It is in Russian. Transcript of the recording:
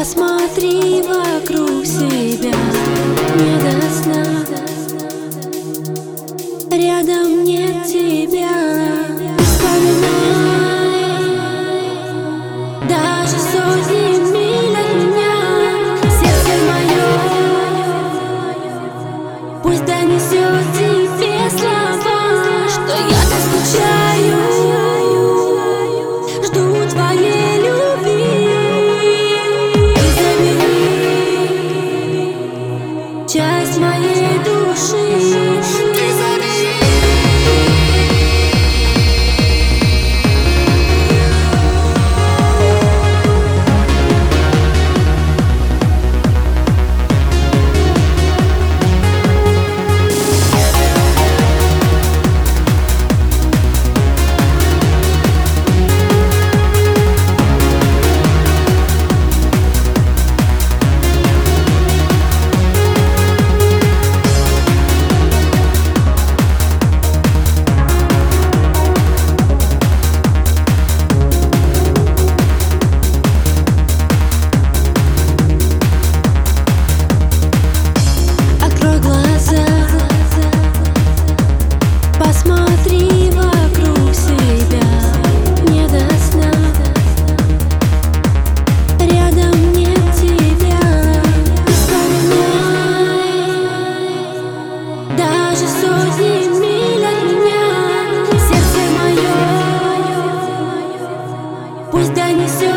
Посмотри вокруг себя. Не до сна. Рядом нет тебя. Вспоминай. Даже сон. никогда не все